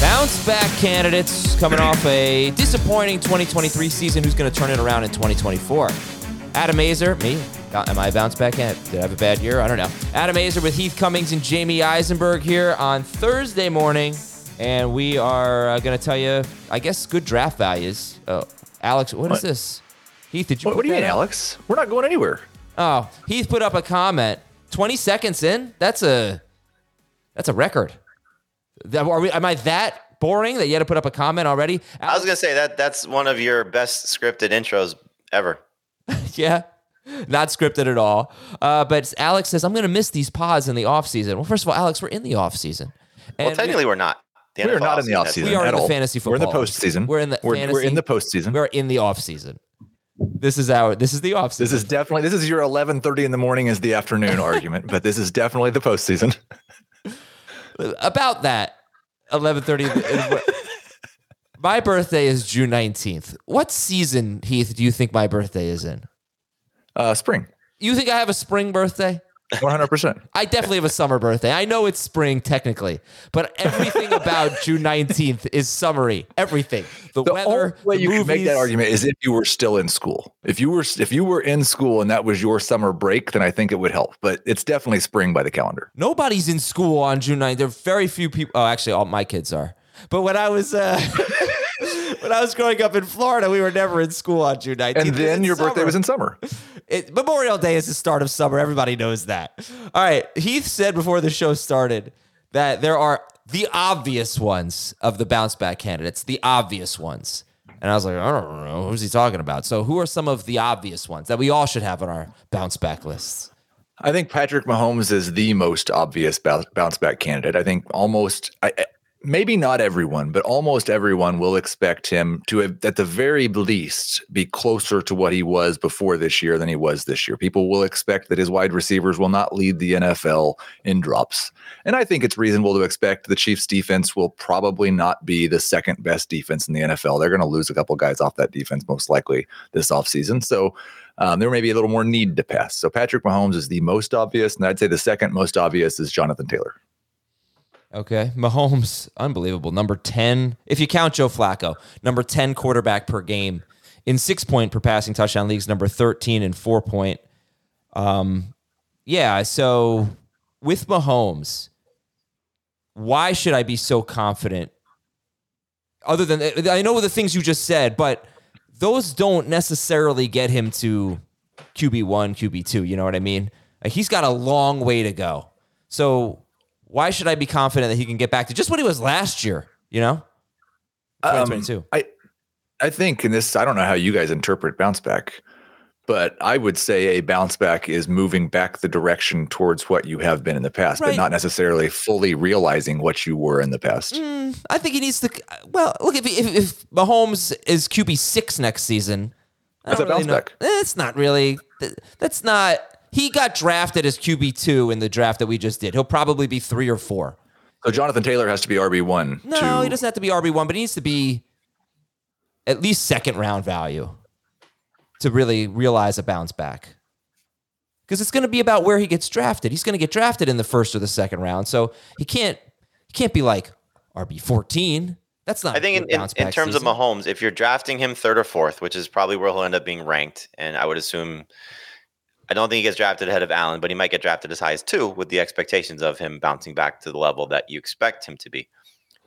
Bounce back candidates coming off a disappointing 2023 season. Who's going to turn it around in 2024? Adam Aizer, me. Am I a bounce back candidate? Did I have a bad year? I don't know. Adam Aizer with Heath Cummings and Jamey Eisenberg here on Thursday morning. And we are uh, going to tell you, I guess, good draft values. Oh, Alex, what, what? is this? Heath, did you? What, what do you mean, up? Alex? We're not going anywhere. Oh, Heath put up a comment. 20 seconds in. That's a that's a record. Are we, am I that boring that you had to put up a comment already? I was gonna say that that's one of your best scripted intros ever. yeah, not scripted at all. Uh, but Alex says I'm gonna miss these pods in the off season. Well, first of all, Alex, we're in the off season. well, technically, we, are not. we are not in the off season. We are in the all. fantasy football. We're in the postseason. We're in the we're, fantasy, we're in the postseason. We're in the off season. This is our. This is the off. This is definitely. This is your 11:30 in the morning is the afternoon argument, but this is definitely the postseason. About that, 11:30. my birthday is June 19th. What season, Heath, do you think my birthday is in? Uh, spring. You think I have a spring birthday? 100%. I definitely have a summer birthday. I know it's spring technically, but everything about June 19th is summery. Everything. The, the weather, only way the you movies. could make that argument is if you were still in school. If you were if you were in school and that was your summer break, then I think it would help. But it's definitely spring by the calendar. Nobody's in school on June 9th. There are very few people. Oh, actually, all my kids are. But when I was uh, when I was growing up in Florida, we were never in school on June 19th. And then your summer. birthday was in summer. It, Memorial Day is the start of summer. Everybody knows that. All right. Heath said before the show started that there are the obvious ones of the bounce back candidates, the obvious ones. And I was like, I don't know. Who's he talking about? So, who are some of the obvious ones that we all should have on our bounce back lists? I think Patrick Mahomes is the most obvious bounce back candidate. I think almost, I, maybe not everyone, but almost everyone will expect him to, have, at the very least, be closer to what he was before this year than he was this year. People will expect that his wide receivers will not lead the NFL in drops. And I think it's reasonable to expect the Chiefs defense will probably not be the second best defense in the NFL. They're going to lose a couple guys off that defense most likely this offseason. So um, there may be a little more need to pass. So Patrick Mahomes is the most obvious. And I'd say the second most obvious is Jonathan Taylor. Okay. Mahomes, unbelievable. Number 10, if you count Joe Flacco, number 10 quarterback per game in six point per passing touchdown leagues, number 13 in four point. Um, yeah. So with Mahomes, why should I be so confident? Other than I know the things you just said, but those don't necessarily get him to QB1, QB2. You know what I mean? He's got a long way to go. So why should I be confident that he can get back to just what he was last year? You know, 2022. Um, I I think in this, I don't know how you guys interpret bounce back, but I would say a bounce back is moving back the direction towards what you have been in the past, right. but not necessarily fully realizing what you were in the past. Mm, I think he needs to. Well, look if if, if Mahomes is QB six next season, that's a bounce really back. It's not really. That's not he got drafted as QB2 in the draft that we just did. He'll probably be three or four. So Jonathan Taylor has to be RB1. No, to... he doesn't have to be RB1, but he needs to be at least second round value to really realize a bounce back. Because it's going to be about where he gets drafted. He's going to get drafted in the first or the second round. So he can't he can't be like RB14. That's not. I think in, in, in, terms season. of Mahomes, if you're drafting him third or fourth, which is probably where he'll end up being ranked, and I would assume I don't think he gets drafted ahead of Allen, but he might get drafted as high as two with the expectations of him bouncing back to the level that you expect him to be.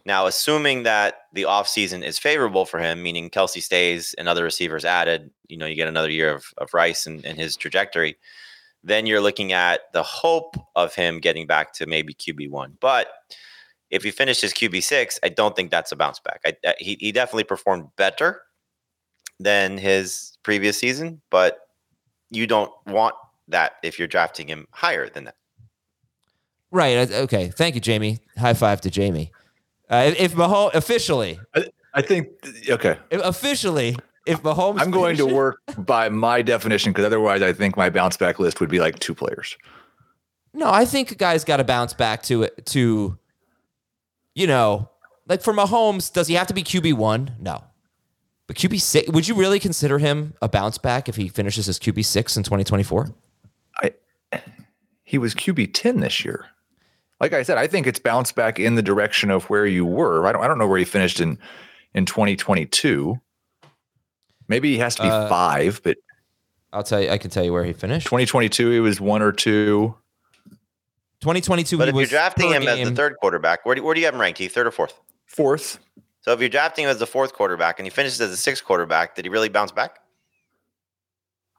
Now, assuming that the offseason is favorable for him, meaning Kelce stays and other receivers added, you know, you get another year of, of Rice and, and his trajectory, then you're looking at the hope of him getting back to maybe QB1. But if he finishes QB6, I don't think that's a bounce back. I, I, he, he definitely performed better than his previous season, but you don't want that if you're drafting him higher than that. Right. Okay. Thank you, Jamey. High five to Jamey. Uh, if- if Mahomes officially, I think okay. if officially, if Mahomes, I'm going to work by my definition because otherwise, I think my bounce back list would be like two players. No, I think a guy's got to bounce back to it. To, you know, like for Mahomes, does he have to be QB one? No, but QB six. Would you really consider him a bounce back if he finishes as QB six in 2024? I He was QB ten this year. Like I said, I think it's bounced back in the direction of where you were. I don't. I don't know where he finished in in 2022. Maybe he has to be Uh, five, but I'll tell you. I can tell you where he finished. 2022 he was one or two. 2022. But he if you're was drafting per him as the third quarterback, where do, where do you have him ranked? Heath, third or fourth? Fourth, So if you're drafting him as the fourth quarterback and he finishes as the sixth quarterback, did he really bounce back?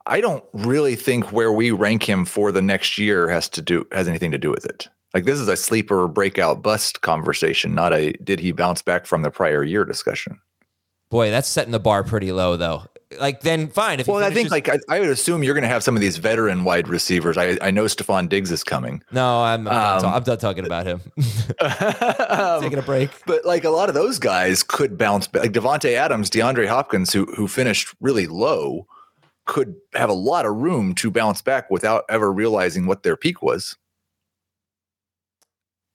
I don't really think where we rank him for the next year has to do has anything to do with it. Like this is a sleeper breakout bust conversation, not a did he bounce back from the prior year discussion. Boy, that's setting the bar pretty low, though. Like, then fine. If he Well, I think like I, I would assume you're going to have some of these veteran wide receivers. I, I know Stefon Diggs is coming. no, I'm I'm, done, Um, ta- I'm done talking about him. Taking a break. But like a lot of those guys could bounce back. Like Davante Adams, DeAndre Hopkins, who who finished really low, could have a lot of room to bounce back without ever realizing what their peak was.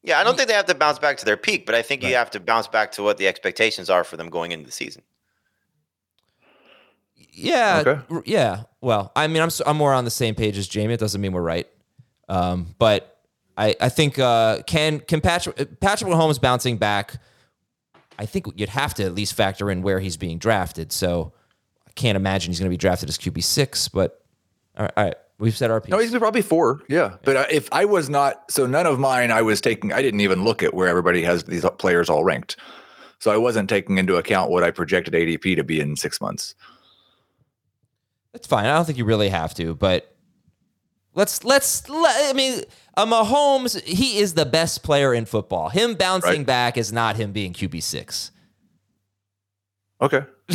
Yeah, I don't think they have to bounce back to their peak, but I think Right. you have to bounce back to what the expectations are for them going into the season. Yeah, Okay. yeah. Well, I mean, I'm I'm more on the same page as Jamey. It doesn't mean we're right, um, but I I think uh, can can Patrick Patrick Mahomes bouncing back. I think you'd have to at least factor in where he's being drafted. So I can't imagine he's going to be drafted as QB six. But all right, all right, we've said our piece. No, he's probably four. Yeah, but uh, if I was not, so none of mine, I was taking. I didn't even look at where everybody has these players all ranked. So I wasn't taking into account what I projected ADP to be in six months. That's fine. I don't think you really have to, but let's let's. Let, I mean, a Mahomes, he is the best player in football. Him bouncing Right. back is not him being QB six. Okay,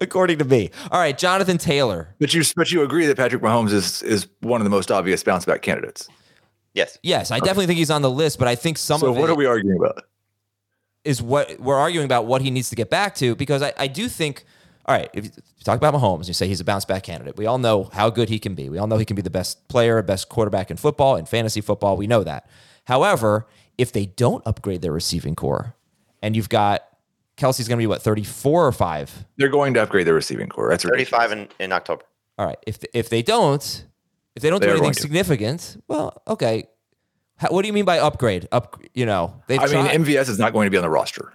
according to me. All right, Jonathan Taylor. but you but you agree that Patrick Mahomes is is one of the most obvious bounce back candidates. Yes. Yes, I definitely think he's on the list, but I think some of so of what it are we arguing about? is what we're arguing about what he needs to get back to because I, I do think all right, if you talk about Mahomes, you say he's a bounce back candidate. We all know how good he can be. We all know he can be the best player, best quarterback in football, in fantasy football. We know that. However, if they don't upgrade their receiving corps, and you've got Kelce's going to be what thirty four or five. They're going to upgrade their receiving corps. That's 35 in, in October. All right, if if they don't, if they don't They do anything significant, well, okay. How, what do you mean by upgrade? Up, you know, they've I mean, MVS is not going to be on the roster.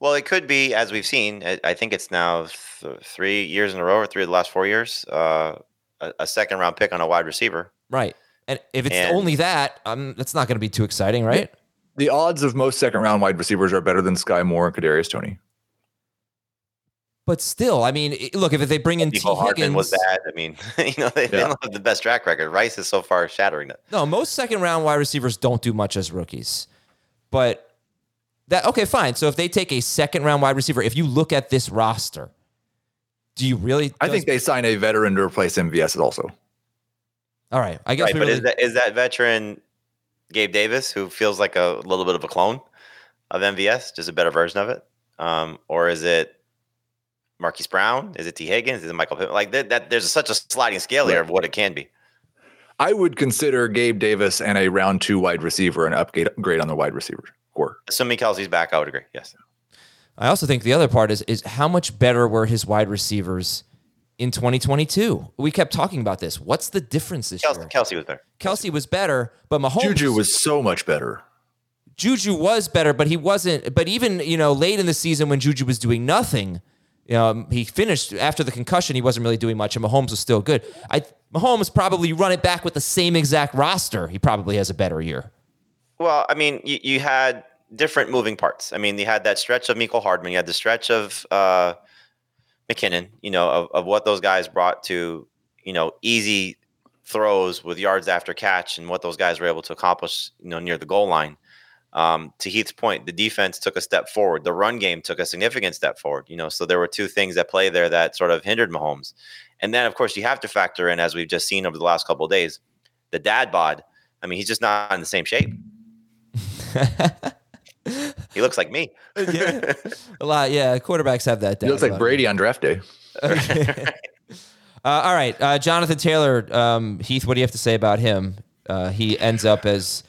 Well, it could be, as we've seen. I- think it's now th- three years in a row, or three of the last four years, uh, a, a second round pick on a wide receiver. right. And if it's And- only that, um, that's not going to be too exciting, right? The odds of most second round wide receivers are better than Skyy Moore and Kadarius Toney. But still, I mean, look, if they bring in Tee Higgins, was bad. I mean, you know, they, they don't have the best track record. Rice is so far shattering that. no, most second round wide receivers don't do much as rookies. But that okay, fine. So if they take a second round wide receiver, if you look at this roster, do you really? I think they sign a veteran to replace MVS also. All right, I guess Right, we but really, is that is that veteran Gabe Davis who feels like a little bit of a clone of MVS, just a better version of it, um, or is it Marquise Brown? Is it Tee Higgins? Is it Michael Pittman? Like that, that there's such a sliding scale here of what it can be. I would consider Gabe Davis and a round two wide receiver an upgrade upgrade on the wide receiver corps. Assuming Kelce's back, I would agree. Yes. I also think the other part is is how much better were his wide receivers in 2022? We kept talking about this. What's the difference this Kelce, year? Kelce was better. Kelce was better, but Mahomes Juju was so much better. Juju was better, but he wasn't. But even you know, late in the season when Juju was doing nothing, you know, he finished after the concussion. He wasn't really doing much, and Mahomes was still good. I Mahomes probably run it back with the same exact roster. He probably has a better year. Well, I mean, you, you had different moving parts. I mean, you had that stretch of Mecole Hardman, you had the stretch of uh, McKinnon, you know, of, of what those guys brought to, you know, easy throws with yards after catch and what those guys were able to accomplish, you know, near the goal line. Um, to Heath's point, the defense took a step forward. The run game took a significant step forward. You know, so there were two things that play there that sort of hindered Mahomes. And then, of course, you have to factor in, as we've just seen over the last couple of days, the dad bod. I mean, he's just not in the same shape. he looks like me. yeah. A lot, yeah. Quarterbacks have that. He looks like bod. Brady on draft day. uh, all right, uh, Jonathan Taylor, um, Heath. What do you have to say about him? Uh, he ends up as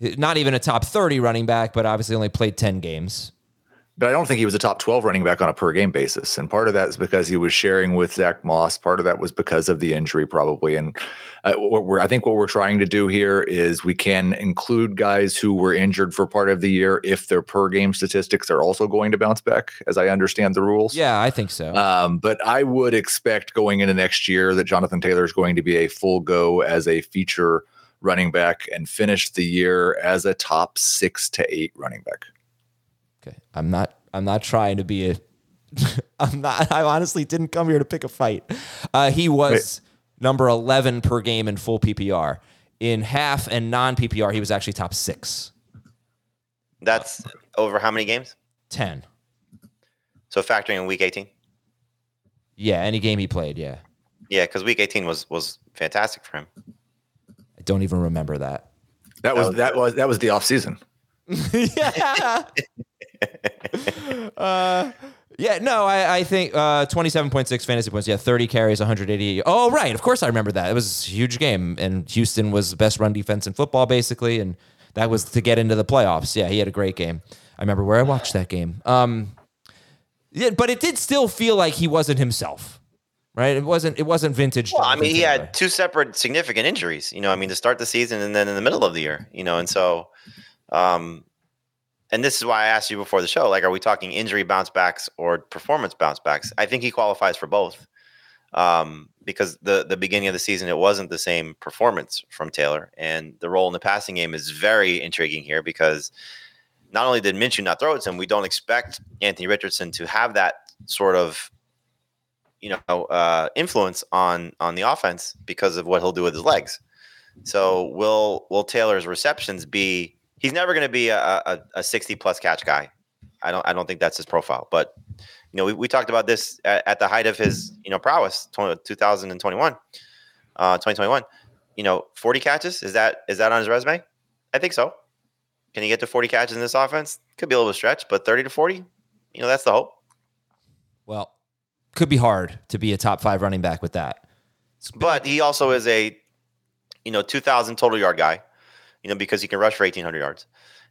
not even a top thirty running back, but obviously only played ten games. But I don't think he was a top 12 running back on a per game basis. And part of that is because he was sharing with Zach Moss. Part of that was because of the injury, probably. And uh, what we're, I think what we're trying to do here is we can include guys who were injured for part of the year if their per game statistics are also going to bounce back, as I understand the rules. Yeah, I think so. Um, but I would expect going into next year that Jonathan Taylor is going to be a full go as a feature running back and finish the year as a top six to eight running back. Okay. I'm not I'm not trying to be a I'm not I honestly didn't come here to pick a fight. Uh, he was number 11 per game in full PPR. In half and non PPR, he was actually top 6. That's over how many games? 10. So factoring in week 18? Yeah, any game he played, yeah. Yeah, because week 18 was was fantastic for him. I don't even remember that. That was was that was that was the off season. yeah. uh, yeah, no, I, I think uh, 27.6 fantasy points. Yeah, 30 carries, 188. Oh, right. Of course I remember that. It was a huge game. And Houston was the best run defense in football, basically. And that was to get into the playoffs. Yeah, he had a great game. I remember where I watched that game. Um, yeah, but it did still feel like he wasn't himself. Right? It wasn't it wasn't vintage. Well, I mean, he had two separate significant injuries, you know, I mean, to start the season and then in the middle of the year, you know, and so, um, and this is why I asked you before the show, like, are we talking injury bounce backs or performance bounce backs? I think he qualifies for both, um, because the the beginning of the season it wasn't the same performance from Taylor, and the role in the passing game is very intriguing here because not only did Minshew not throw it to him, we don't expect Anthony Richardson to have that sort of you know uh, influence on on the offense because of what he'll do with his legs. So will will Taylor's receptions be? He's never going to be a, a, a sixty plus catch guy. I don't I don't think that's his profile. But you know we, we talked about this at, at the height of his you know prowess, 20, 2021, uh, 2021. You know, forty catches is that is that on his resume? I think so. Can he get to forty catches in this offense? Could be a little stretch, but thirty to forty, you know, that's the hope. well, could be hard to be a top five running back with that. But he also is a, you know, 2,000 total yard guy, you know, because he can rush for 1,800 yards.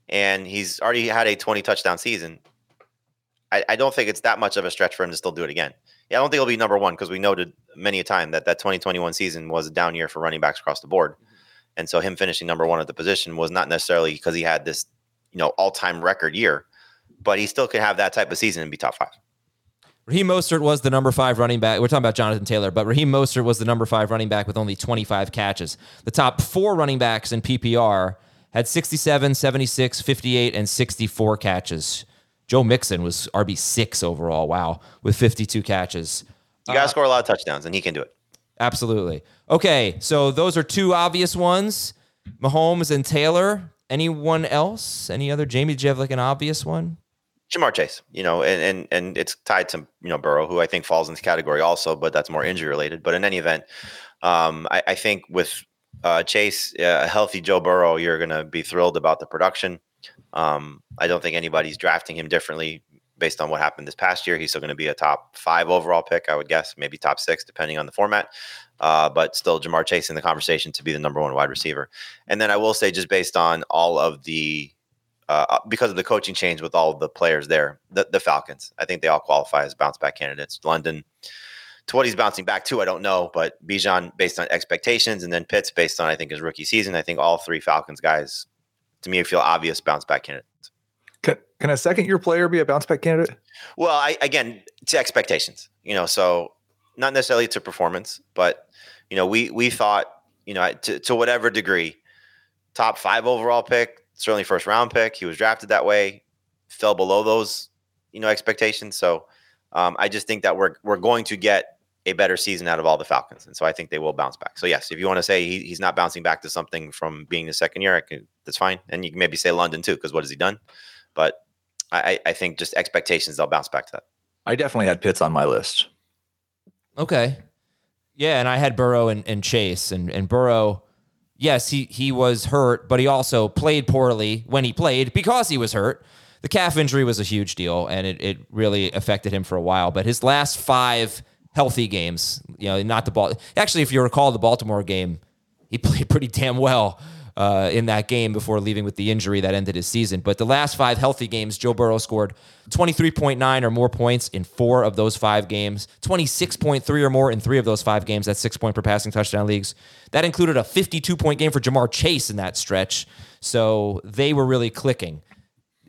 And he's already had a 20 touchdown season. I, I don't think it's that much of a stretch for him to still do it again. Yeah, I don't think he'll be number one because we noted many a time that that 2021 season was a down year for running backs across the board. And so him finishing number one at the position was not necessarily because he had this, you know, all time record year, but he still could have that type of season and be top five. Raheem Mostert was the number five running back. We're talking about Jonathan Taylor, but Raheem Mostert was the number five running back with only 25 catches. The top four running backs in PPR had 67, 76, 58, and 64 catches. Joe Mixon was RB6 overall. Wow, with 52 catches. You got to uh, score a lot of touchdowns, and he can do it. Absolutely. Okay, so those are two obvious ones Mahomes and Taylor. Anyone else? Any other? Jamey, did you have like an obvious one? Ja'Marr Chase, you know, and, and and it's tied to you know Burrow, who I think falls in this category also, but that's more injury related. But in any event, um, I, I think with uh, Chase, uh, a healthy Joe Burrow, you're going to be thrilled about the production. Um, I don't think anybody's drafting him differently based on what happened this past year. He's still going to be a top five overall pick, I would guess, maybe top six, depending on the format. Uh, but still, Ja'Marr Chase in the conversation to be the number one wide receiver. And then I will say, just based on all of the uh, because of the coaching change with all the players there, the, the Falcons, I think they all qualify as bounce back candidates. London, to what he's bouncing back to, I don't know, but Bijan based on expectations, and then Pitts based on I think his rookie season. I think all three Falcons guys, to me, feel obvious bounce back candidates. Can, can a second year player be a bounce back candidate? Well, I again to expectations, you know, so not necessarily to performance, but you know, we we thought, you know, to, to whatever degree, top five overall pick, certainly first round pick. He was drafted that way, fell below those, you know, expectations. So um, I just think that we're we're going to get a better season out of all the Falcons, and so I think they will bounce back. So yes, if you want to say he, he's not bouncing back to something from being the second year, can, that's fine. And you can maybe say London too, because what has he done? But I, I think just expectations they'll bounce back to that. I definitely had Pitts on my list. Okay. Yeah, and I had Burrow and, and Chase and, and Burrow, yes, he he was hurt, but he also played poorly when he played because he was hurt. The calf injury was a huge deal and it, it really affected him for a while. But his last five healthy games, you know, not the ball actually, if you recall the Baltimore game, he played pretty damn well uh, in that game before leaving with the injury that ended his season. But the last five healthy games, Joe Burrow scored 23.9 or more points in four of those five games, 26.3 or more in three of those five games. That's six point per passing touchdown leagues. That included a 52 point game for Ja'Marr Chase in that stretch. So they were really clicking.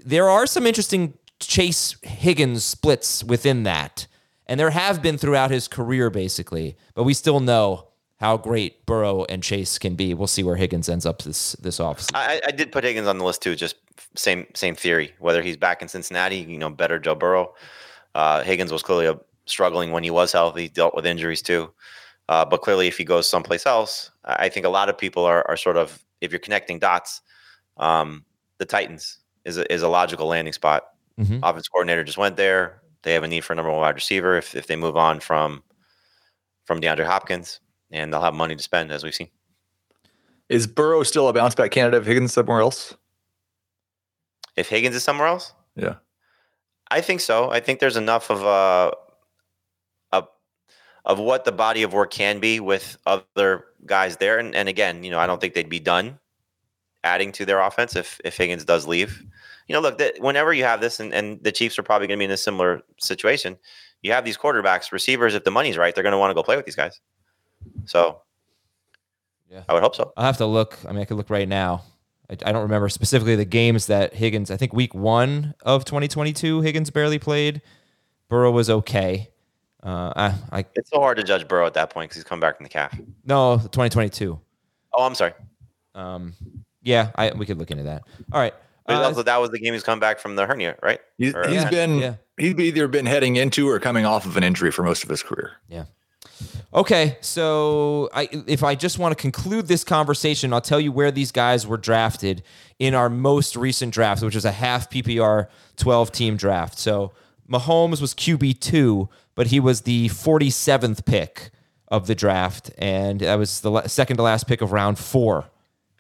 There are some interesting Chase Higgins splits within that. And there have been throughout his career, basically. But we still know how great Burrow and Chase can be. We'll see where Higgins ends up this this offseason. I, I did put Higgins on the list too. Just same same theory. Whether he's back in Cincinnati, you know, better Joe Burrow. Uh, Higgins was clearly a, struggling when he was healthy. Dealt with injuries too. Uh, but clearly, if he goes someplace else, I think a lot of people are, are sort of if you're connecting dots, um, the Titans is a, is a logical landing spot. Mm-hmm. Offense coordinator just went there. They have a need for a number one wide receiver if if they move on from from DeAndre Hopkins and they'll have money to spend, as we've seen. Is Burrow still a bounce back candidate if Higgins somewhere else? If Higgins is somewhere else? Yeah. I think so. I think there's enough of uh, a, a of what the body of work can be with other guys there. And, and again, you know, I don't think they'd be done adding to their offense if if Higgins does leave. You know, look, that whenever you have this, and, and the Chiefs are probably going to be in a similar situation. You have these quarterbacks, receivers. If the money's right, they're going to want to go play with these guys. So, yeah, I would hope so. I'll have to look. I mean, I could look right now. I, I don't remember specifically the games that Higgins. I think week one of 2022, Higgins barely played. Burrow was okay. Uh, I, I, it's so hard to judge Burrow at that point because he's come back from the calf. No, 2022. Oh, I'm sorry. Um, yeah, I, we could look into that. All right. Uh, that was the game he's come back from the hernia, right? He's, he's yeah, been yeah. he's either been heading into or coming off of an injury for most of his career. Yeah. Okay, so I, if I just want to conclude this conversation, I'll tell you where these guys were drafted in our most recent draft, which is a half PPR 12 team draft. So Mahomes was QB2, but he was the 47th pick of the draft, and that was the second to last pick of round four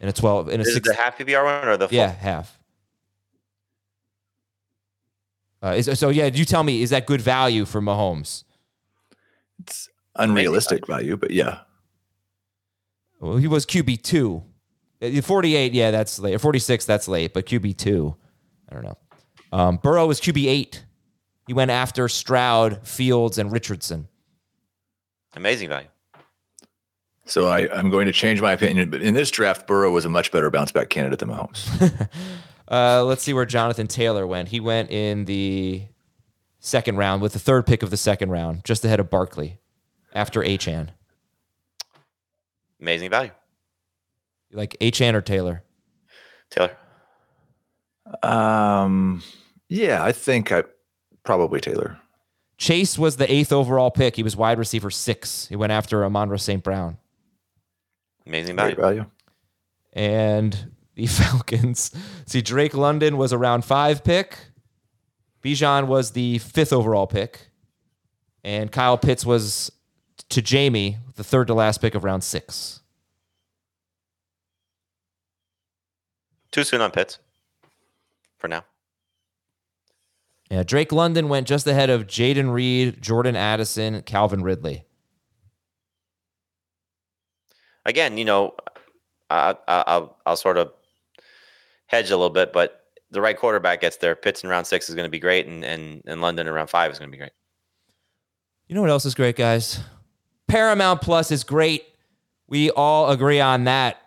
in a 12 in a is six. The half PPR one or the full? yeah half. Uh, is, so yeah, you tell me, is that good value for Mahomes? It's unrealistic value, but yeah. Well, he was QB two. Uh, 48, yeah, that's late. 46, that's late, but QB two, I don't know. Um, Burrow was QB eight. He went after Stroud, Fields, and Richardson. Amazing value. So I, I'm going to change my opinion, but in this draft, Burrow was a much better bounce back candidate than Mahomes. uh, let's see where Jonathan Taylor went. He went in the second round with the third pick of the second round, just ahead of Barkley after Achane? Amazing value. You like Achane or Taylor? Taylor. Um, yeah, I think I probably Taylor. Chase was the eighth overall pick. He was wide receiver six. He went after Amon-Ra St. Brown. Amazing value. Great value. And the Falcons. See, Drake London was a round five pick. Bijan was the fifth overall pick. And Kyle Pitts was to Jamey, the third to last pick of round six. Too soon on Pitts for now. Yeah, Drake London went just ahead of Jayden Reed, Jordan Addison, Calvin Ridley. Again, you know, I, will I'll sort of hedge a little bit, but the right quarterback gets there. Pitts in round six is going to be great, and, and, and London in round five is going to be great. You know what else is great, guys? Paramount Plus is great. We all agree on that.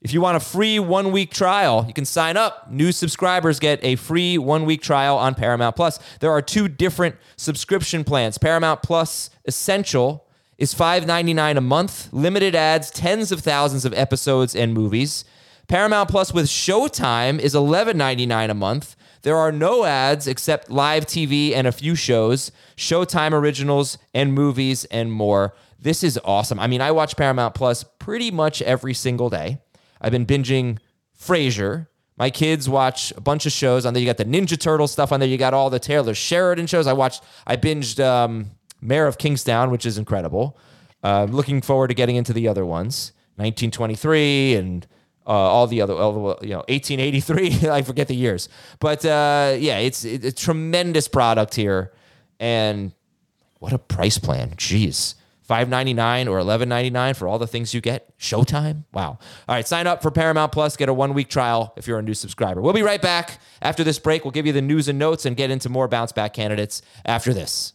If you want a free one week trial, you can sign up. New subscribers get a free one week trial on Paramount Plus. There are two different subscription plans. Paramount Plus Essential is $5.99 a month, limited ads, tens of thousands of episodes and movies. Paramount Plus with Showtime is $11.99 a month. There are no ads except live TV and a few shows, Showtime originals and movies and more. This is awesome. I mean, I watch Paramount Plus pretty much every single day. I've been binging Frasier. My kids watch a bunch of shows on there. You got the Ninja Turtle stuff on there. You got all the Taylor Sheridan shows. I watched. I binged um, Mayor of Kingstown, which is incredible. Uh, looking forward to getting into the other ones, 1923 and uh, all the other, all the, you know, 1883. I forget the years, but uh, yeah, it's, it's a tremendous product here, and what a price plan! Jeez. Five ninety nine or eleven ninety nine for all the things you get. Showtime. Wow. All right, sign up for Paramount Plus. Get a one week trial if you're a new subscriber. We'll be right back after this break. We'll give you the news and notes and get into more bounce back candidates after this.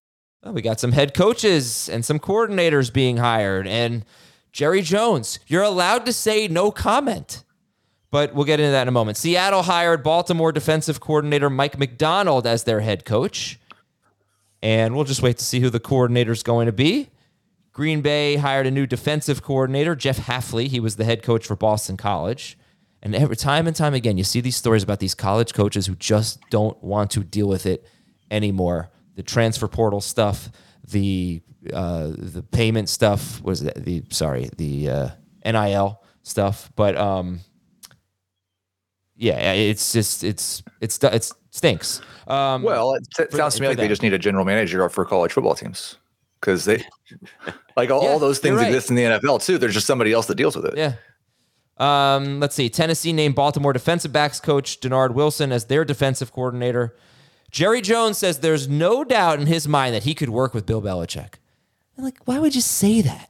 Well, we got some head coaches and some coordinators being hired. And Jerry Jones, you're allowed to say no comment. But we'll get into that in a moment. Seattle hired Baltimore defensive coordinator Mike Macdonald as their head coach. And we'll just wait to see who the coordinator is going to be. Green Bay hired a new defensive coordinator, Jeff Hafley. He was the head coach for Boston College. And every time and time again, you see these stories about these college coaches who just don't want to deal with it anymore the transfer portal stuff, the uh, the payment stuff was the, the sorry the uh, NIL stuff, but um, yeah, it's just it's it's it stinks. Um, well, it, it sounds to me like they just need a general manager for college football teams because they like all, yeah, all those things right. exist in the NFL too. There's just somebody else that deals with it. Yeah. Um, let's see. Tennessee named Baltimore defensive backs coach Dennard Wilson as their defensive coordinator. Jerry Jones says there's no doubt in his mind that he could work with Bill Belichick. I'm like, why would you say that?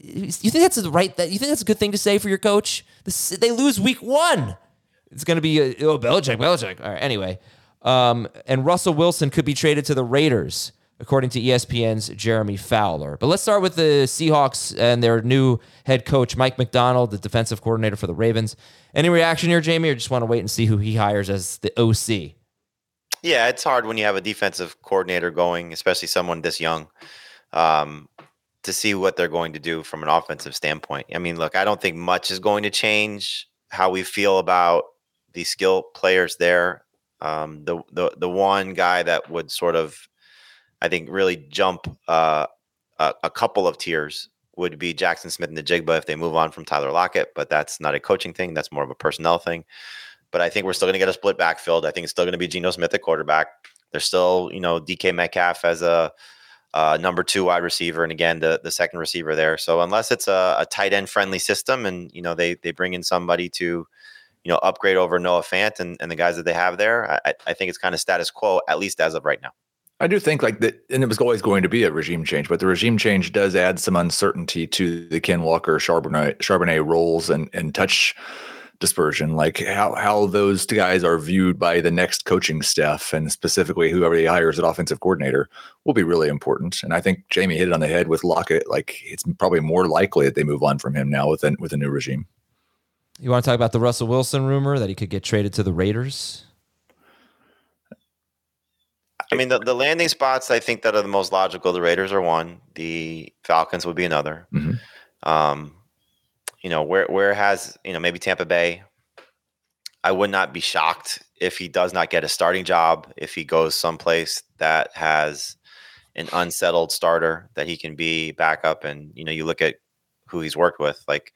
You think that's the right? That you think that's a good thing to say for your coach? This, they lose week one. It's going to be uh, oh Belichick, Belichick. All right. Anyway, um, and Russell Wilson could be traded to the Raiders, according to ESPN's Jeremy Fowler. But let's start with the Seahawks and their new head coach Mike Macdonald, the defensive coordinator for the Ravens. Any reaction here, Jamey, or just want to wait and see who he hires as the OC? Yeah, it's hard when you have a defensive coordinator going, especially someone this young, um, to see what they're going to do from an offensive standpoint. I mean, look, I don't think much is going to change how we feel about the skill players there. Um, the the the one guy that would sort of, I think, really jump uh, a, a couple of tiers would be Jackson Smith-Njigba if they move on from Tyler Lockett, but that's not a coaching thing. That's more of a personnel thing but I think we're still going to get a split backfield. I think it's still going to be Geno Smith at quarterback. There's still, you know, DK Metcalf as a uh, number two wide receiver, and again the the second receiver there. So unless it's a, a tight end friendly system, and you know they they bring in somebody to, you know, upgrade over Noah Fant and, and the guys that they have there, I, I think it's kind of status quo at least as of right now. I do think like that, and it was always going to be a regime change, but the regime change does add some uncertainty to the Ken Walker Charbonnet Charbonnet roles and and touch dispersion, like how how those guys are viewed by the next coaching staff, and specifically whoever he hires at offensive coordinator, will be really important. And I think Jamey hit it on the head with Lockett. Like it's probably more likely that they move on from him now with a, with a new regime. You want to talk about the Russell Wilson rumor that he could get traded to the Raiders? I mean, the, the landing spots I think that are the most logical. The Raiders are one. The Falcons would be another. Mm-hmm. Um, you know, where where has you know maybe Tampa Bay. I would not be shocked if he does not get a starting job. If he goes someplace that has an unsettled starter that he can be backup, and you know, you look at who he's worked with, like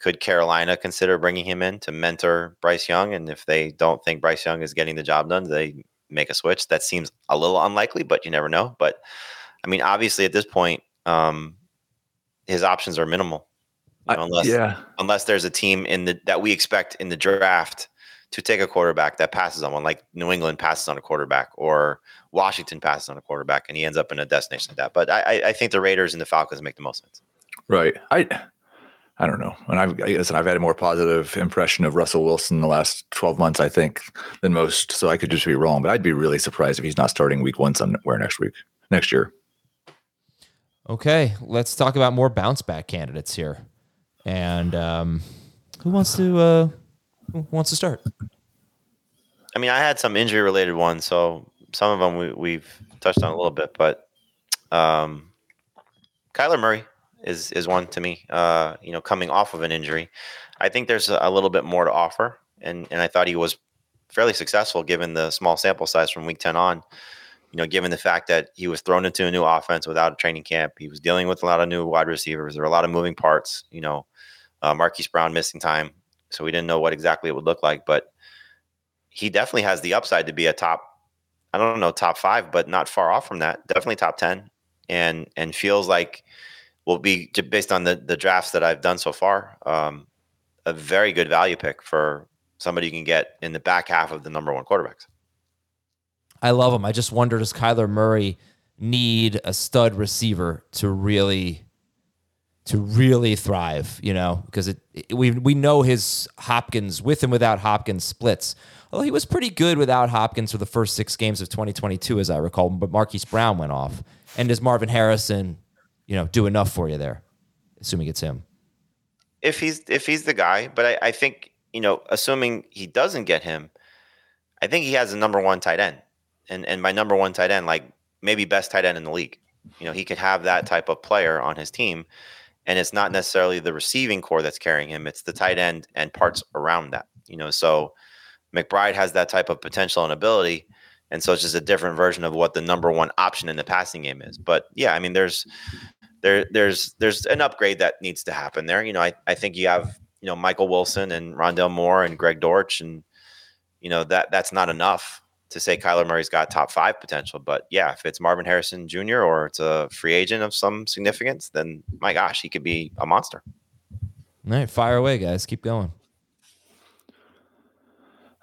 could Carolina consider bringing him in to mentor Bryce Young? And if they don't think Bryce Young is getting the job done, they make a switch. That seems a little unlikely, but you never know. But I mean, obviously at this point, um, his options are minimal. You unless yeah. unless there's a team in the that we expect in the draft to take a quarterback that passes on one, like New England passes on a quarterback or Washington passes on a quarterback, and he ends up in a destination like that. But I, I think the Raiders and the Falcons make the most sense. Right. I I don't know. And I've I guess I've had a more positive impression of Russell Wilson in the last 12 months, I think, than most. So I could just be wrong, but I'd be really surprised if he's not starting week one somewhere next week, next year. Okay, let's talk about more bounce back candidates here. And um, who wants to uh, who wants to start? I mean, I had some injury related ones, so some of them we, we've touched on a little bit, but um, Kyler Murray is is one to me. Uh, you know, coming off of an injury, I think there's a, little bit more to offer, and and I thought he was fairly successful given the small sample size from week ten on. You know, given the fact that he was thrown into a new offense without a training camp, he was dealing with a lot of new wide receivers. There were a lot of moving parts. You know, uh, Marquise Brown missing time, so we didn't know what exactly it would look like, but he definitely has the upside to be a top. I don't know top five, but not far off from that. Definitely top ten, and and feels like will be based on the the drafts that I've done so far. Um, a very good value pick for somebody you can get in the back half of the number one quarterbacks. I love him. I just wonder does Kyler Murray need a stud receiver to really to really thrive, you know, because it, it, we we know his Hopkins with and without Hopkins splits. Although he was pretty good without Hopkins for the first 6 games of 2022 as I recall, but Marquise Brown went off. And does Marvin Harrison, you know, do enough for you there? Assuming it's him. If he's if he's the guy, but I, I think, you know, assuming he doesn't get him, I think he has a number one tight end and and my number one tight end, like maybe best tight end in the league. You know, he could have that type of player on his team, and it's not necessarily the receiving corps that's carrying him; it's the tight mm-hmm. end and parts around that. You know, so McBride has that type of potential and ability, and so it's just a different version of what the number one option in the passing game is. But yeah, I mean, there's there there's there's an upgrade that needs to happen there. You know, I I think you have you know Michael Wilson and Rondale Moore and Greg Dortch and you know that that's not enough to say Kyler Murray's got top five potential. But yeah, if it's Marvin Harrison Jr. or it's a free agent of some significance, then my gosh, he could be a monster. All right, fire away, guys. Keep going.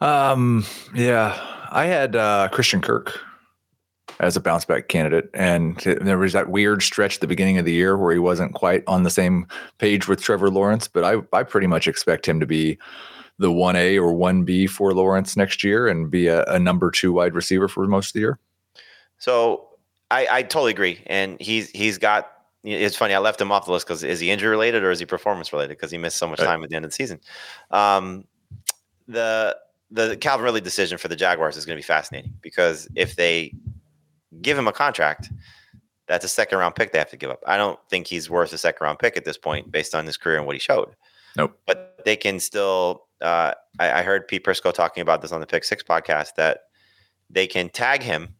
Um, yeah, I had uh, Christian Kirk as a bounce back candidate, and there was that weird stretch at the beginning of the year where he wasn't quite on the same page with Trevor Lawrence. But I, I pretty much expect him to be the 1A or 1B for Lawrence next year and be a, a number two wide receiver for most of the year? So I, I totally agree. And he's he's got it's funny. I left him off the list because is he injury related or is he performance related? Because he missed so much right. time at the end of the season. Um, the the Calvin Ridley decision for the Jaguars is going to be fascinating because if they give him a contract, that's a second round pick they have to give up. I don't think he's worth a second round pick at this point based on his career and what he showed. Nope. But they can still uh, I, I, heard Pete Prisco talking about this on the Pick Six podcast that they can tag him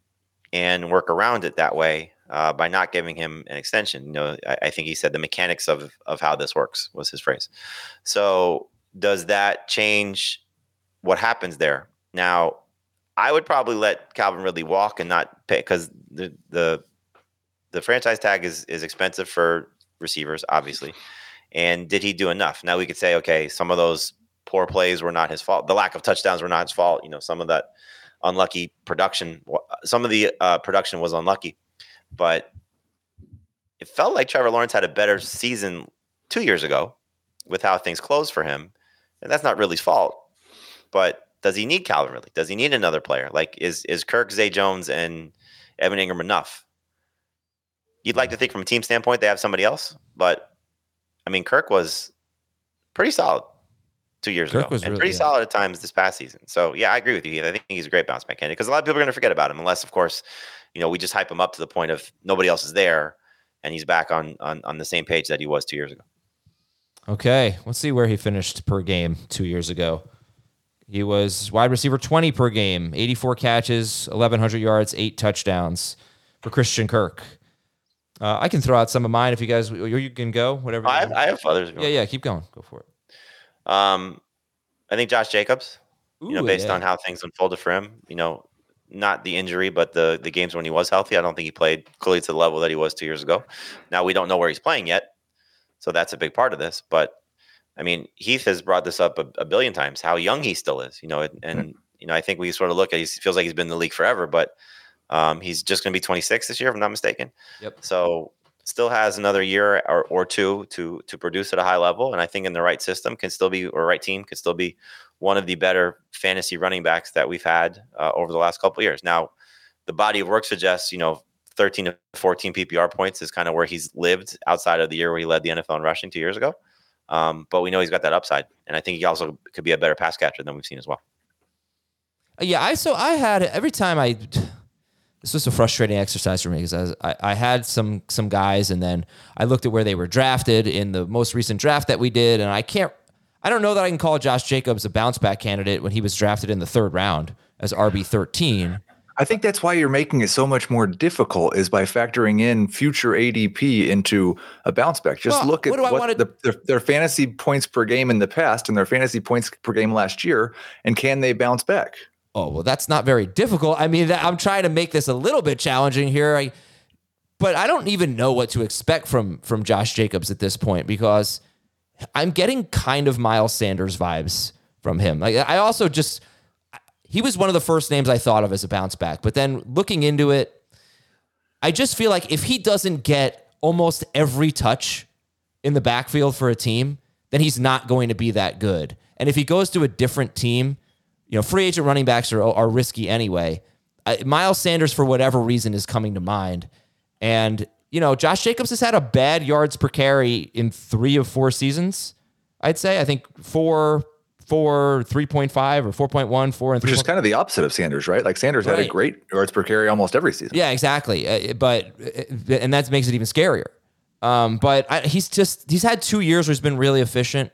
and work around it that way uh, by not giving him an extension. You know, I, I, think he said the mechanics of of how this works was his phrase. So does that change what happens there? Now, I would probably let Calvin Ridley walk and not pay because the the the franchise tag is is expensive for receivers, obviously. And did he do enough? Now we could say, okay, some of those poor plays were not his fault. The lack of touchdowns were not his fault. You know, some of that unlucky production, some of the uh, production was unlucky, but it felt like Trevor Lawrence had a better season two years ago with how things closed for him. And that's not really his fault. But does he need Calvin really? Does he need another player? Like is is Kirk, Zay Jones, and Evan Engram enough? You'd like to think from a team standpoint they have somebody else, but I mean Kirk was pretty solid two years Kirk ago, was and really, pretty yeah. solid at times this past season. So yeah, I agree with you. I think he's a great bounce back candidate because a lot of people are going to forget about him unless, of course, you know, we just hype him up to the point of nobody else is there, and he's back on on on the same page that he was two years ago. Okay, let's see where he finished per game two years ago. He was wide receiver 20 per game, 84 catches, 1,100 yards, eight touchdowns for Christian Kirk. Uh, I can throw out some of mine if you guys, you can go, whatever. I have, I have others. Yeah, yeah, keep going. Go for it. Um, I think Josh Jacobs. you know, based yeah. on how things unfolded for him, you know, not the injury, but the the games when he was healthy. I don't think he played clearly to the level that he was two years ago. Now we don't know where he's playing yet, so that's a big part of this. But I mean, Heath has brought this up a, a billion times how young he still is. You know, and, and you know, I think we sort of look at he feels like he's been in the league forever, but um, he's just going to be 26 this year, if I'm not mistaken. Yep. So still has another year or, or two to to produce at a high level, and I think in the right system can still be or right team can still be one of the better fantasy running backs that we've had uh, over the last couple years. Now, the body of work suggests you know 13 to 14 PPR points is kind of where he's lived outside of the year where he led the NFL in rushing two years ago. Um, but we know he's got that upside, and I think he also could be a better pass catcher than we've seen as well. Yeah, I so I had every time I. This was a frustrating exercise for me because I, I had some some guys and then I looked at where they were drafted in the most recent draft that we did and I can't I don't know that I can call Josh Jacobs a bounce back candidate when he was drafted in the third round as RB thirteen. I think that's why you're making it so much more difficult is by factoring in future ADP into a bounce back. Just Well, look at what what the, their, their fantasy points per game in the past and their fantasy points per game last year, and can they bounce back? Oh well, that's not very difficult. I mean, I'm trying to make this a little bit challenging here. I, but I don't even know what to expect from from Josh Jacobs at this point because I'm getting kind of Miles Sanders vibes from him. Like I also just he was one of the first names I thought of as a bounce back, but then looking into it, I just feel like if he doesn't get almost every touch in the backfield for a team, then he's not going to be that good. And if he goes to a different team, you know, free agent running backs are, are risky anyway. Miles Sanders, for whatever reason, is coming to mind. And, you know, Josh Jacobs has had a bad yards per carry in three of four seasons, I'd say. I think four, four, 3.5 or 4.1, four, and Which is kind of the opposite of Sanders, right? Like Sanders had a great yards per carry almost every season. Yeah, exactly. Uh, but uh, and that makes it even scarier. Um, but I, he's just he's had two years where he's been really efficient.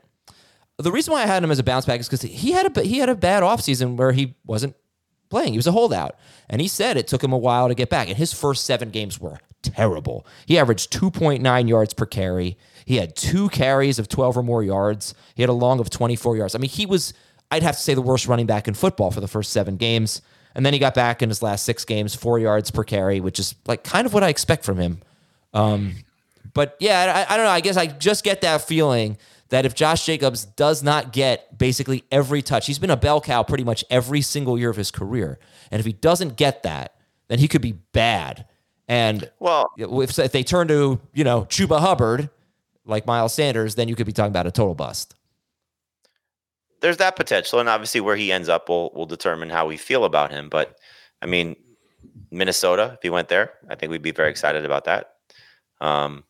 The reason why I had him as a bounce back is because he had a he had a bad offseason where he wasn't playing. He was a holdout, and he said it took him a while to get back. And his first seven games were terrible. He averaged two point nine yards per carry. He had two carries of twelve or more yards. He had a long of twenty four yards. I mean, he was I'd have to say the worst running back in football for the first seven games. And then he got back in his last six games, four yards per carry, which is like kind of what I expect from him. Um, but yeah, I, I don't know. I guess I just get that feeling that if Josh Jacobs does not get basically every touch, he's been a bell cow pretty much every single year of his career. And if he doesn't get that, then he could be bad. And Well, if, if they turn to, you know, Chuba Hubbard, like Miles Sanders, then you could be talking about a total bust. there's that potential, and obviously where he ends up will will determine how we feel about him. But I mean, Minnesota, if he went there, I think we'd be very excited about that. Um,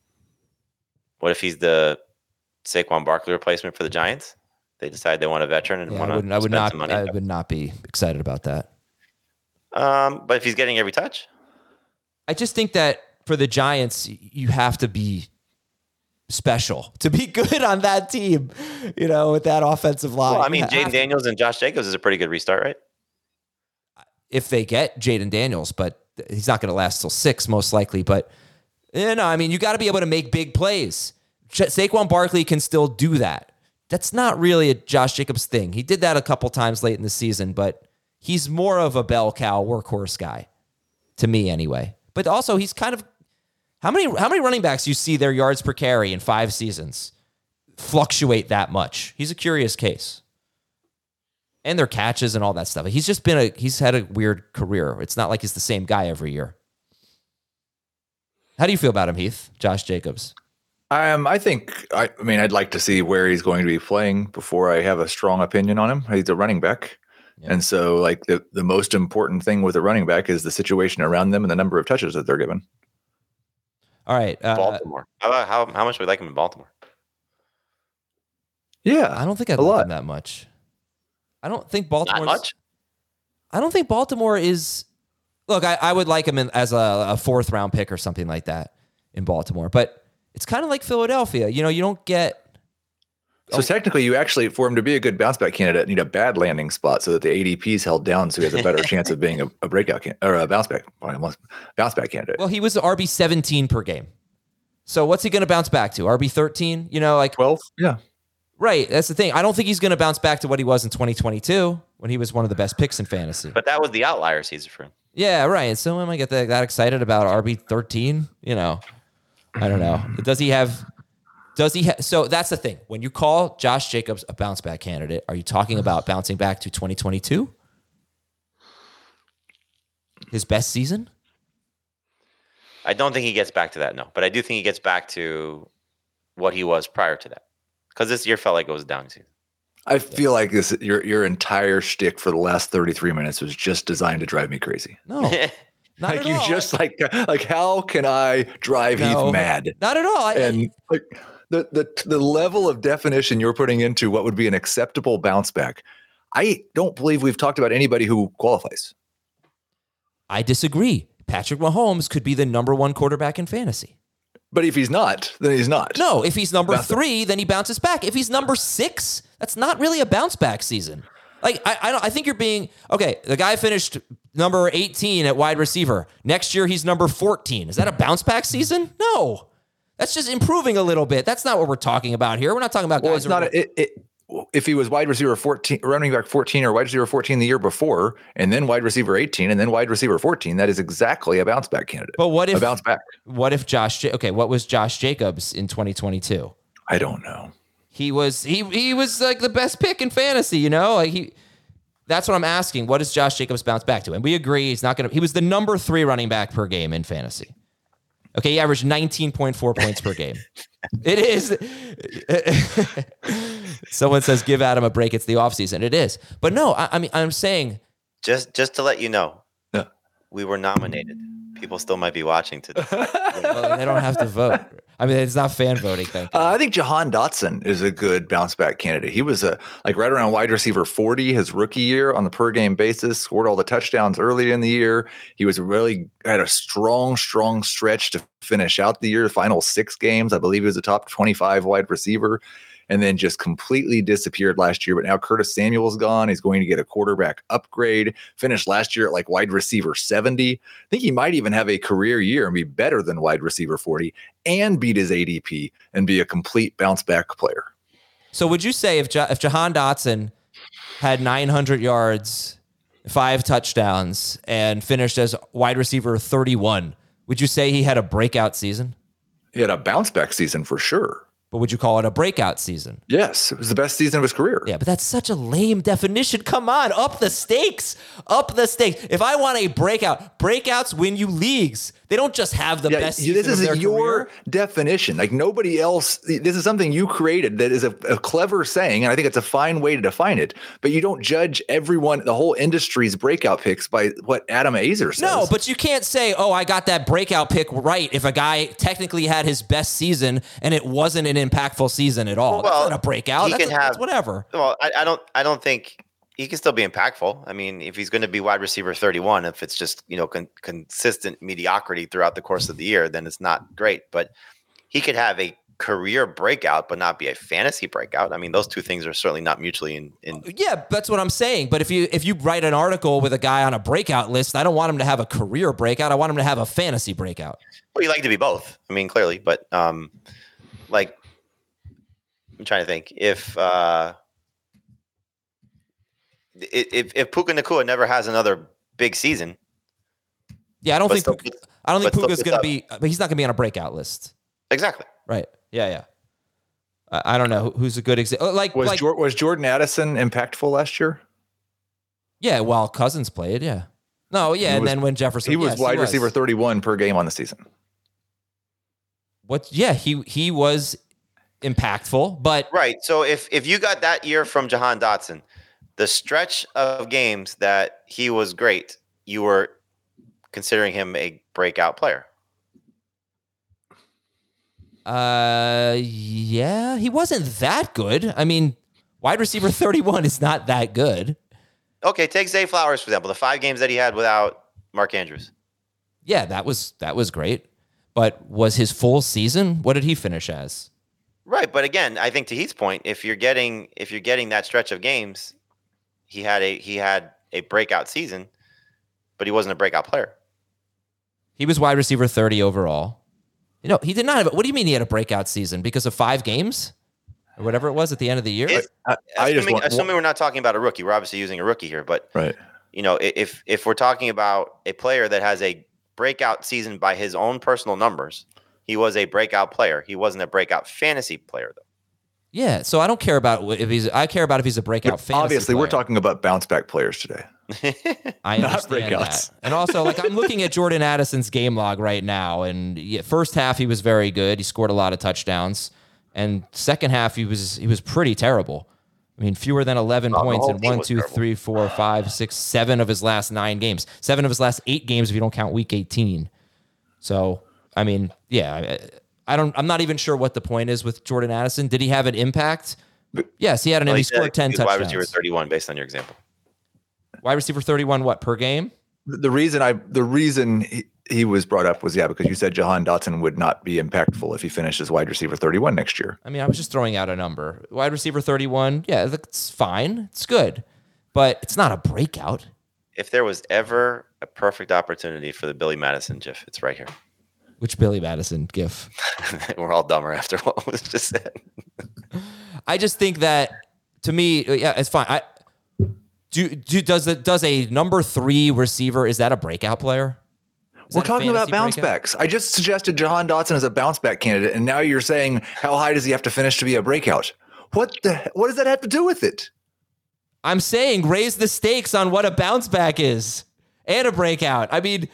what if he's the Saquon Barkley replacement for the Giants? They decide they want a veteran and Yeah, want I, to I would not. some money. I would not be excited about that. um, but if he's getting every touch, I just think that for the Giants, you have to be special to be good on that team. You know, with that offensive line. well, I mean, Jayden Daniels and Josh Jacobs is a pretty good restart, right? if they get Jayden Daniels, but he's not going to last till six, most likely. But you know, I mean, you got to be able to make big plays. Saquon Barkley can still do that. That's not really a Josh Jacobs thing. He did that a couple times late in the season, but he's more of a bell cow workhorse guy, to me anyway. But also, he's kind of how many how many running backs you see their yards per carry in five seasons fluctuate that much? He's a curious case and their catches and all that stuff. He's just been a he's had a weird career. It's not like he's the same guy every year. How do you feel about him, Heath? Josh Jacobs. Um, I think I, I mean I'd like to see where he's going to be playing before I have a strong opinion on him. He's a running back. Yeah. And so like the, the most important thing with a running back is the situation around them and the number of touches that they're given. All right. Uh, Baltimore. How, how how much would we like him in Baltimore? Yeah. I don't think I'd A like lot. him that much. I don't think Baltimore. Much. I don't think Baltimore is. Look, I, I would like him in, as a, a fourth round pick or something like that in Baltimore, but it's kind of like Philadelphia. You know, you don't get. So oh. technically, you actually, for him to be a good bounce back candidate, need a bad landing spot so that the ADP is held down, so he has a better chance of being a, a breakout can- or a bounce back bounce back candidate. Well, he was RB seventeen per game. So what's he going to bounce back to? RB thirteen? You know, like Twelve, yeah. Right. That's the thing. I don't think he's going to bounce back to what he was in 2022 when he was one of the best picks in fantasy. But that was the outlier season for him. Yeah, right. So am I get that, that excited about RB thirteen? You know, I don't know. Mm-hmm. Does he have? Does he? Ha- so that's the thing. When you call Josh Jacobs a bounce back candidate, are you talking about bouncing back to twenty twenty two? His best season? I don't think he gets back to that, no. But I do think he gets back to what he was prior to that. Because this year felt like it was a down season. I feel like this your your entire shtick for the last 33 minutes was just designed to drive me crazy. No, not like you all. just like uh, like how can I drive No. Heath mad? not at all. And like the the the level of definition you're putting into what would be an acceptable bounce back. I don't believe we've talked about anybody who qualifies. I disagree. Patrick Mahomes could be the number one quarterback in fantasy. But if he's not, then he's not. No, if he's number three, then he bounces back. If he's number six, that's not really a bounce back season. Like I, I don't. I think you're being okay. The guy finished number 18 at wide receiver. Next year he's number 14. Is that a bounce back season? No, that's just improving a little bit. That's not what we're talking about here. We're not talking about Well, guys. it's are- not. A, it, it, if he was wide receiver 14, running back 14, or wide receiver 14 the year before, and then wide receiver 18, and then wide receiver 14, that is exactly a bounce back candidate. but what a if bounce back? what if Josh? Okay, what was Josh Jacobs in 2022? I don't know. He was he he was like the best pick in fantasy, you know? Like he that's what I'm asking. What does Josh Jacobs bounce back to? And we agree he's not gonna he was the number three running back per game in fantasy. Okay, he averaged 19.4 points per game. It is someone says give Adam a break, it's the offseason. It is. But no, I, I mean I'm saying Just just to let you know, Yeah. we were nominated. People still might be watching today. well, they don't have to vote. I mean, it's not fan voting thing. Uh, I think Jahan Dotson is a good bounce back candidate. He was a like right around wide receiver 40 his rookie year on the per game basis, scored all the touchdowns early in the year. He was really had a strong, strong stretch to finish out the year, final six games. I believe he was a top 25 wide receiver. And then just completely disappeared last year. But now Curtis Samuel's gone. He's going to get a quarterback upgrade. Finished last year at like wide receiver 70. I think he might even have a career year and be better than wide receiver 40 and beat his ADP and be a complete bounce back player. So would you say if ja- if Jahan Dotson had 900 yards, five touchdowns, and finished as wide receiver 31, would you say he had a breakout season? He had a bounce back season for sure. But would you call it a breakout season? Yes, it was the best season of his career. Yeah, but that's such a lame definition. Come on, up the stakes, up the stakes. If I want a breakout, breakouts win you leagues. They don't just have the Yeah, best. Season this of their is your career. definition. Like nobody else. This is something you created that is a, a clever saying, and I think it's a fine way to define it. But you don't judge everyone, the whole industry's breakout picks by what Adam Aizer says. No, but you can't say, "Oh, I got that breakout pick right." If a guy technically had his best season and it wasn't an impactful season at all, Well, that's not a breakout. he That's, can a- have- whatever. Well, I, I don't I don't think he can still be impactful. I mean, if he's going to be wide receiver 31, if it's just, you know, con- consistent mediocrity throughout the course of the year, then it's not great, but he could have a career breakout but not be a fantasy breakout. I mean, those two things are certainly not mutually in, in Yeah, that's what I'm saying. But if you if you write an article with a guy on a breakout list, I don't want him to have a career breakout. I want him to have a fantasy breakout. Well, you like to be both. I mean, clearly, but um, like I'm trying to think if uh, if if Puka Nacua never has another big season, Yeah, I don't think still Puka, gets- I don't think but still Puka's going to up. be. But he's not going to be on a breakout list. exactly. Right. Yeah. Yeah. I, I don't know who's a good example. Like was like Jor- was Jordan Addison impactful last year? yeah, while Cousins played. Yeah. No. Yeah, He and was- then when Jefferson, He was yes, wide was. receiver 31 per game on the season. What? Yeah, he he was impactful, but Right. So if if you got that year from Jahan Dotson, the stretch of games that he was great, you were considering him a breakout player. uh, yeah, he wasn't that good. I mean, wide receiver thirty one is not that good. Okay, take Zay Flowers for example. The five games that he had without Mark Andrews. Yeah, that was that was great. But was his full season? What did he finish as? Right, but again, I think to Heath's point, if you're getting if you're getting that stretch of games, he had a he had a breakout season, but he wasn't a breakout player. He was wide receiver 30 overall. You know, he did not have. What do you mean he had a breakout season? Because of five games? or whatever it was at the end of the year. It- I, I just assuming, want, assuming we're not talking about a rookie, we're obviously using a rookie here, but right. you know, if if we're talking about a player that has a breakout season by his own personal numbers, he was a breakout player. He wasn't a breakout fantasy player though. yeah, so I don't care about if he's. I care about if he's a breakout. But fantasy obviously, we're talking about bounce back players today. I understand breakouts. that. And also, like I'm looking at Jordan Addison's game log right now, and yeah, first half he was very good. He scored a lot of touchdowns, and second half he was he was pretty terrible. I mean, fewer than 11 Oh, points in team one, two, terrible. three, four, five, six, seven of his last nine games. Seven of his last eight games if you don't count week 18. So, I mean, yeah, I, I don't. I'm not even sure what the point is with Jordan Addison. Did he have an impact? Yes, he had an. Well, he he said scored 10 he was wide receiver 31 based on your example. Wide receiver 31, what per game? The reason I, the reason he, he was brought up was yeah because you said Jahan Dotson would not be impactful if he finishes wide receiver 31 next year. I mean, I was just throwing out a number. Wide receiver 31, yeah, that's fine. It's good. But it's not a breakout. If there was ever a perfect opportunity for the Billy Madison GIF, it's right here. Which Billy Madison gif. we're all dumber after what was just said. I just think that to me, uh, yeah, it's fine. I do, do does it does a number three receiver is that a breakout player? Is We're talking about fantasy bounce breakout? backs. I just suggested Jahan Dotson as a bounce back candidate, and now you're saying how high does he have to finish to be a breakout? What the? What does that have to do with it? I'm saying raise the stakes on what a bounce back is and a breakout. I mean, All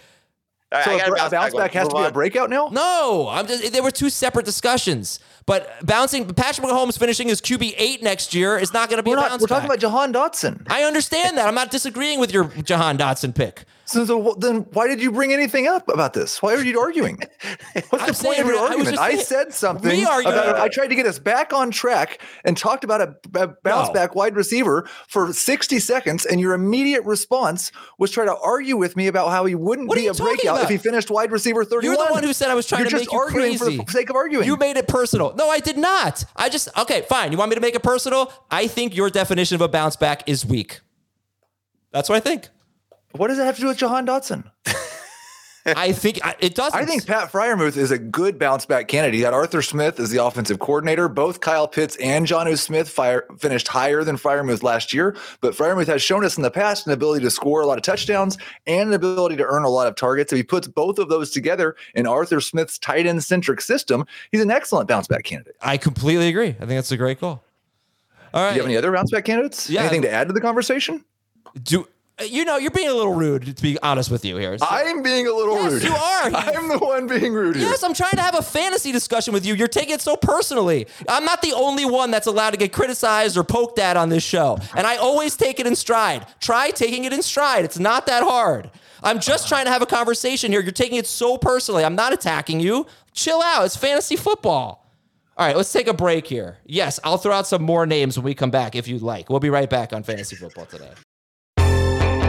right, So I a, gotta a bounce one. back has to be a breakout now. no, I'm just there were two separate discussions. But bouncing Patrick Mahomes finishing his QB eight next year is not going to be We're a not. bounce We're talking about Jahan Dotson. I understand that. I'm not disagreeing with your Jahan Dotson pick. So, so then why did you bring anything up about this? Why are you arguing? What's the point of your I argument? I, saying- said something We argued- about I tried to get us back on track and talked about a, a bounce No. back wide receiver for 60 seconds, and your immediate response was try to argue with me about how he wouldn't What be a breakout if he finished wide receiver 31. You're the one who said I was trying You're to just make you arguing crazy. for the sake of arguing. You made it personal. No, I did not. I just okay, fine. You want me to make it personal? I think your definition of a bounce back is weak. That's what I think. What does that have to do with Jahan Dotson? I think it doesn't. I think Pat Freiermuth is a good bounce back candidate. He got Arthur Smith as the offensive coordinator. Both Kyle Pitts and Jonnu Smith fire, finished higher than Freiermuth last year. But Freiermuth has shown us in the past an ability to score a lot of touchdowns and an ability to earn a lot of targets. If he puts both of those together in Arthur Smith's tight end centric system, he's an excellent bounce back candidate. I completely agree. I think that's a great call. All right. Do you have any other bounce back candidates? Yeah. Anything to add to the conversation? Do you know you're being a little rude to be honest with you here. So- I'm being a little Yes, rude. you are. I'm the one being rude here. Yes, I'm trying to have a fantasy discussion with you. You're taking it so personally. I'm not the only one that's allowed to get criticized or poked at on this show. And I always take it in stride. Try taking it in stride. It's not that hard. I'm just trying to have a conversation here. You're taking it so personally. I'm not attacking you. Chill out. It's fantasy football. All right, let's take a break here. Yes, I'll throw out some more names when we come back if you'd like. We'll be right back on fantasy football today.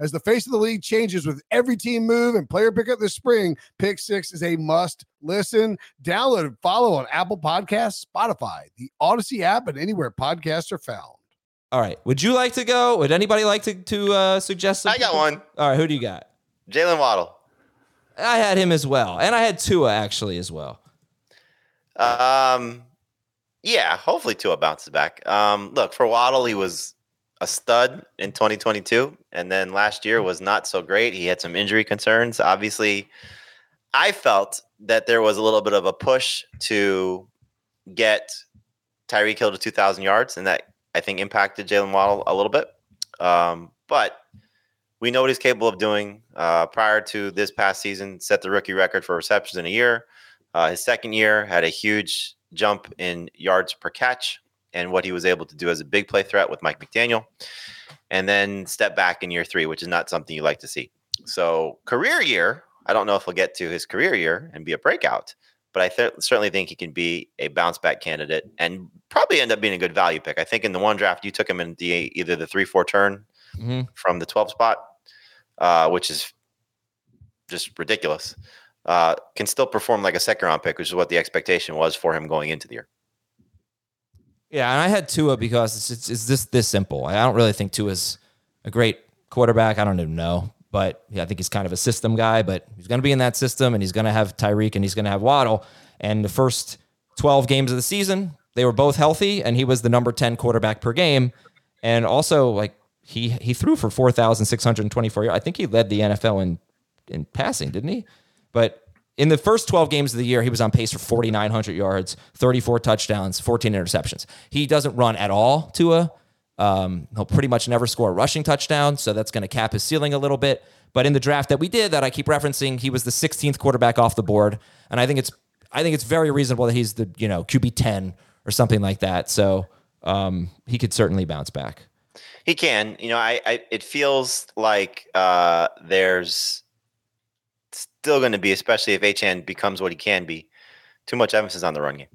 As the face of the league changes with every team move and player pickup this spring, Pick Six is a must listen. Download and follow on Apple Podcasts, Spotify, the Audacy app, and anywhere podcasts are found. All right. Would you like to go? Would anybody like to, to uh, suggest some I got one. All right. Who do you got? Jalen Waddle. I had him as well. And I had Tua actually as well. Um, yeah, hopefully Tua bounces back. Um, look for Waddle, he was a stud in 2022, and then last year was not so great. He had some injury concerns. Obviously, I felt that there was a little bit of a push to get Tyreek Hill to 2,000 yards, and that I think impacted Jalen Waddle a little bit. Um, but we know what he's capable of doing. Uh, prior to this past season, set the rookie record for receptions in a year. Uh, his second year had a huge jump in yards per catch and what he was able to do as a big play threat with Mike McDaniel, and then step back in year three, which is not something you like to see. So career year, I don't know if he'll get to his career year and be a breakout, but I th- certainly think he can be a bounce back candidate and probably end up being a good value pick. I think in the one draft you took him in the either the three four turn Mm-hmm. from the 12 spot, uh, which is just ridiculous. Uh, can still perform like a second round pick, which is what the expectation was for him going into the year. Yeah, and I had Tua because it's, it's, it's this this simple. I don't really think Tua's a great quarterback. I don't even know, but yeah, I think he's kind of a system guy. But he's going to be in that system, and he's going to have Tyreek, and he's going to have Waddle. And the first twelve games of the season, they were both healthy, and he was the number ten quarterback per game. And also, like he he threw for four thousand six hundred twenty four yards. I think he led the NFL in in passing, didn't he? But in the first 12 games of the year, he was on pace for 4,900 yards, 34 touchdowns, 14 interceptions. He doesn't run at all, Tua. Um, he'll pretty much never score a rushing touchdown, so that's going to cap his ceiling a little bit. But in the draft that we did, that I keep referencing, he was the 16th quarterback off the board, and I think it's I think it's very reasonable that he's the you know QB 10 or something like that. So um, he could certainly bounce back. He can. You know, I, I it feels like uh, there's still going to be, especially if HN becomes what he can be, too much emphasis on the run game.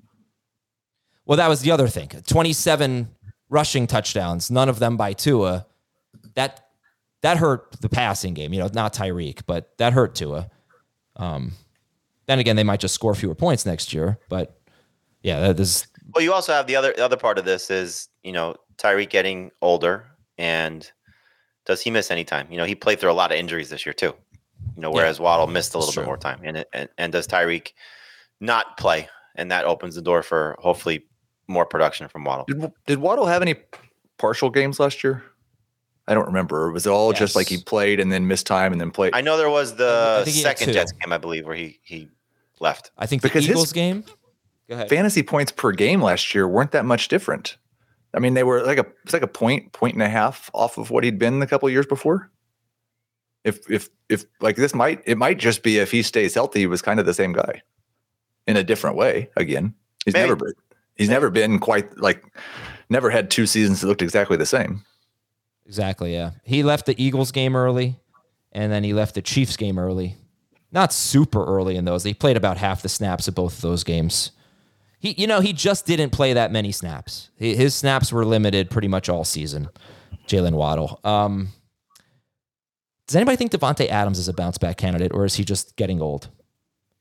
Well, that was the other thing. 27 rushing touchdowns, none of them by Tua. That that hurt the passing game. You know, not Tyreek, but that hurt Tua. Um, then again, they might just score fewer points next year. But yeah, that is Well, you also have the other the other part of this is you know Tyreek getting older and does he miss any time? You know, he played through a lot of injuries this year too. You know, whereas Waddle missed a little bit more time, and, and and does Tyreek not play, and that opens the door for hopefully more production from Waddle. Did, did Waddle have any partial games last year? I don't remember. Was it all just like he played and then missed time and then played? I know there was the I think he had second. Jets game, I believe, where he he left. I think Because the his- Eagles game. Go ahead. fantasy points per game last year weren't that much different. I mean, they were like a it's like a point, point and a half off of what he'd been the couple of years before. If if if like this might it might just be if he stays healthy, he was kind of the same guy in a different way. Again, he's Maybe. never been he's never been quite like never had two seasons that looked exactly the same. Exactly. Yeah. He left the Eagles game early, and then he left the Chiefs game early. Not super early in those. He played about half the snaps of both of those games. He, you know, he just didn't play that many snaps. His snaps were limited pretty much all season. Jalen Waddle. Um, does anybody think Davante Adams is a bounce back candidate, or is he just getting old?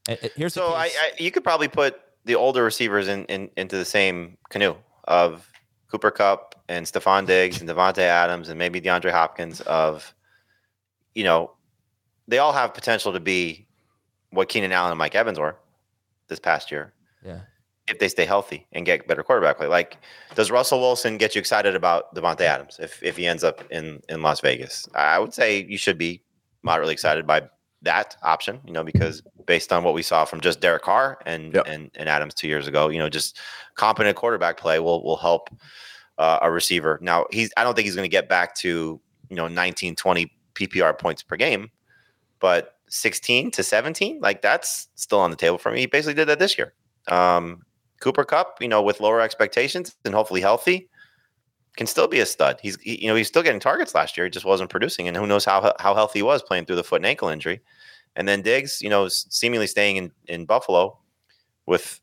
Uh, uh, Here's So I. I you could probably put the older receivers in, in into the same canoe of Cooper Kupp and Stefon Diggs and Davante Adams and maybe DeAndre Hopkins of you know they all have potential to be what Keenan Allen and Mike Evans were this past year yeah. If they stay healthy and get better quarterback play. Like, does Russell Wilson get you excited about Davante Adams if, if he ends up in, in Las Vegas? I would say you should be moderately excited by that option, you know, because based on what we saw from just Derek Carr and Yep. and, and Adams two years ago, you know, just competent quarterback play will will help uh, a receiver. Now he's I don't think he's going to get back to you know 19, 20 PPR points per game, but 16 to 17, like that's still on the table for me. He basically did that this year. Um, Cooper Kupp, you know, with lower expectations and hopefully healthy, can still be a stud. He's he, you know he's still getting targets last year. He just wasn't producing, and who knows how how healthy he was playing through the foot and ankle injury. And then Diggs, you know, seemingly staying in in Buffalo with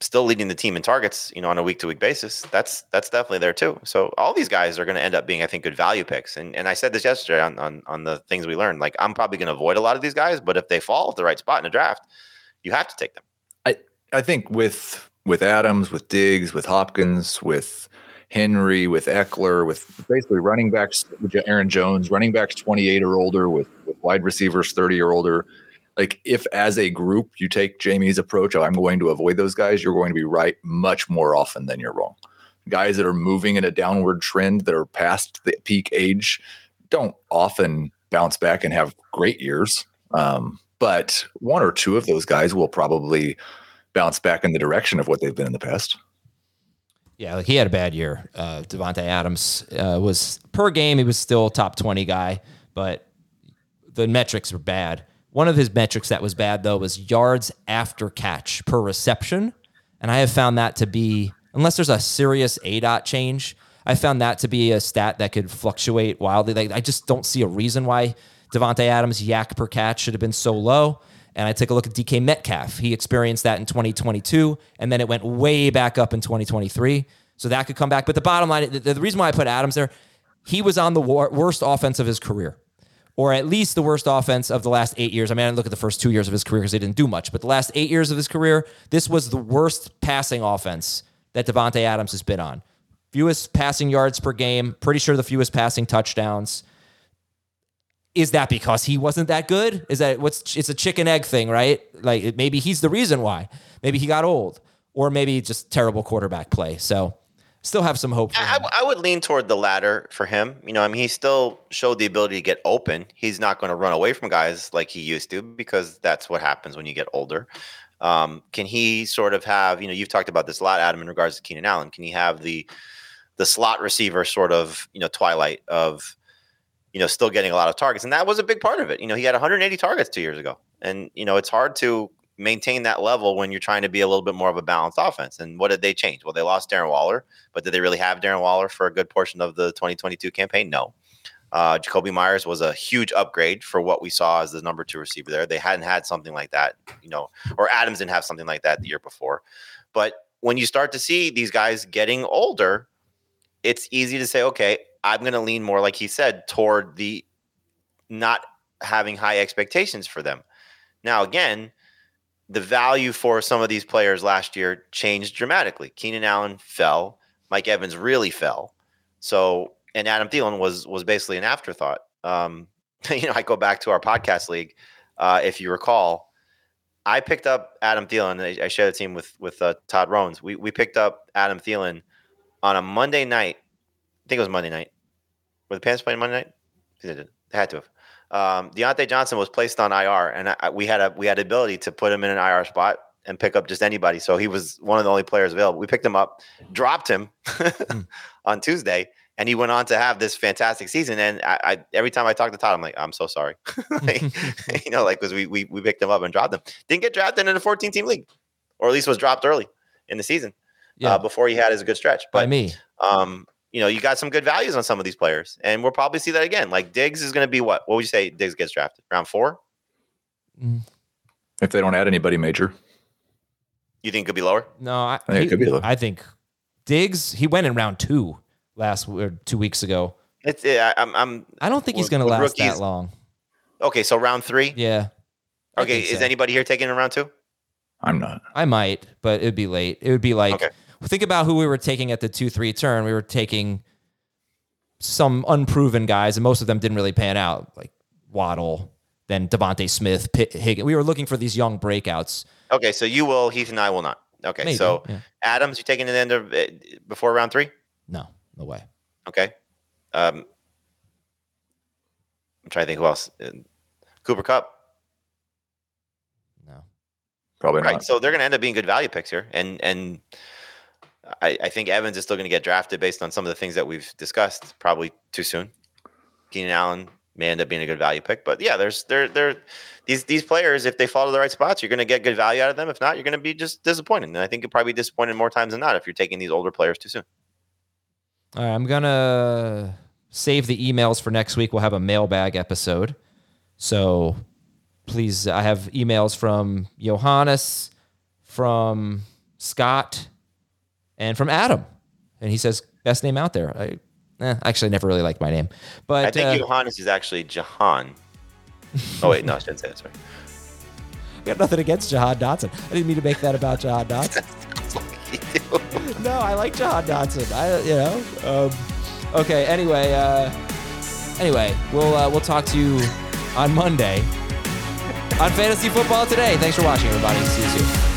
still leading the team in targets, you know, on a week to week basis. That's that's definitely there too. So all these guys are going to end up being, I think, good value picks. And and I said this yesterday on on on the things we learned. Like I'm probably going to avoid a lot of these guys, but if they fall at the right spot in the draft, you have to take them. I think with with Adams, with Diggs, with Hopkins, with Henry, with Ekeler, with basically running backs, Aaron Jones, running backs 28 or older, with, with wide receivers 30 or older. Like if as a group you take Jamie's approach, I'm going to avoid those guys, you're going to be right much more often than you're wrong. Guys that are moving in a downward trend that are past the peak age don't often bounce back and have great years. Um, but one or two of those guys will probably bounce back in the direction of what they've been in the past. Yeah, like he had a bad year. Uh, Davante Adams uh, was per game, he was still top twenty guy, but the metrics were bad. One of his metrics that was bad though was yards after catch per reception, and I have found that to be unless there's a serious A dot change, I found that to be a stat that could fluctuate wildly. Like I just don't see a reason why Davante Adams YAC per catch should have been so low. And I take a look at DK Metcalf. He experienced that in 2022, and then it went way back up in 2023. So that could come back. But the bottom line, the, the reason why I put Adams there, he was on the wor- worst offense of his career, or at least the worst offense of the last eight years. I mean, I didn't look at the first two years of his career because they didn't do much, but the last eight years of his career, this was the worst passing offense that Davante Adams has been on. Fewest passing yards per game, pretty sure the fewest passing touchdowns. Is that because he wasn't that good? Is that what's it's a chicken egg thing, right? Like maybe he's the reason why. Maybe he got old, or maybe just terrible quarterback play. So still have some hope. I, I, would lean toward the latter for him. You know, I mean, he still showed the ability to get open. He's not going to run away from guys like he used to because that's what happens when you get older. Um, can he sort of have, you know, you've talked about this a lot, Adam, in regards to Keenan Allen. Can he have the the slot receiver sort of, you know, twilight of, you know, still getting a lot of targets? And that was a big part of it. You know, he had 180 targets two years ago. And, you know, it's hard to maintain that level when you're trying to be a little bit more of a balanced offense. And what did they change? Well, they lost Darren Waller, but did they really have Darren Waller for a good portion of the 2022 campaign? No. Uh, Jakobi Meyers was a huge upgrade for what we saw as the number two receiver there. They hadn't had something like that, you know, or Adams didn't have something like that the year before. But when you start to see these guys getting older, it's easy to say, okay, I'm going to lean more, like he said, toward the not having high expectations for them. Now, again, the value for some of these players last year changed dramatically. Keenan Allen fell, Mike Evans really fell. So, and Adam Thielen was was basically an afterthought. Um, you know, I go back to our podcast league. Uh, if you recall, I picked up Adam Thielen. I, I shared the team with with uh, Todd Rones. We we picked up Adam Thielen on a Monday night. I think it was Monday night. Were the Panthers playing Monday night? They had to have um, Diontae Johnson was placed on IR, and I, we had a we had ability to put him in an IR spot and pick up just anybody. So he was one of the only players available. We picked him up, dropped him hmm. on Tuesday, and he went on to have this fantastic season. And I, I every time I talk to Todd, I'm like, I'm so sorry, like, you know, like because we, we we picked him up and dropped him. Didn't get drafted in a 14 team league, or at least was dropped early in the season. Yeah. Uh, before he had his good stretch. But By me, um, you know, you got some good values on some of these players, and we'll probably see that again. Like Diggs is going to be what? What would you say Diggs gets drafted? Round four? Mm. If they don't add anybody major, you think it could be lower? No, I, I think he, it could be lower. I think Diggs he went in round two last or two weeks ago. It's I, I'm, I'm I don't think he's going to last rookies, that long. Okay, so round three. Yeah. Okay, is so. anybody here taking in round two? I'm not. I might, but it'd be late. It would be like. Okay think about who we were taking at the two three turn. We were taking some unproven guys, and most of them didn't really pan out, like Waddle, then DeVonta Smith, Pitt, Higgins. We were looking for these young breakouts. Okay, so you will, Heath and I will not. Okay, Maybe, so yeah. Adams, you taking it end of eh, before round three? No, no way. Okay. Um, I'm trying to think who else. Uh, Cooper Kupp. No, probably right. not. So they're going to end up being good value picks here, and and I, I think Evans is still going to get drafted based on some of the things that we've discussed. Probably too soon. Keenan Allen may end up being a good value pick, but yeah, there's there there these these players. If they fall to the right spots, you're going to get good value out of them. If not, you're going to be just disappointed. And I think you'll probably be disappointed more times than not if you're taking these older players too soon. All right, I'm gonna save the emails for next week. We'll have a mailbag episode, so please. I have emails from Johannes, from Scott and from Adam. And he says, best name out there. I eh, actually never really liked my name. But I think uh, Johannes is actually Jahan. Oh, wait, no, I shouldn't say that. Sorry. I got nothing against Jahan Dotson. I didn't mean to make that about Jahan Dotson. no, I like Jahan Dotson. I, you know. Um, okay. Anyway, uh, anyway, we'll uh, we'll talk to you on Monday on fantasy football today. Thanks for watching, everybody. See you soon.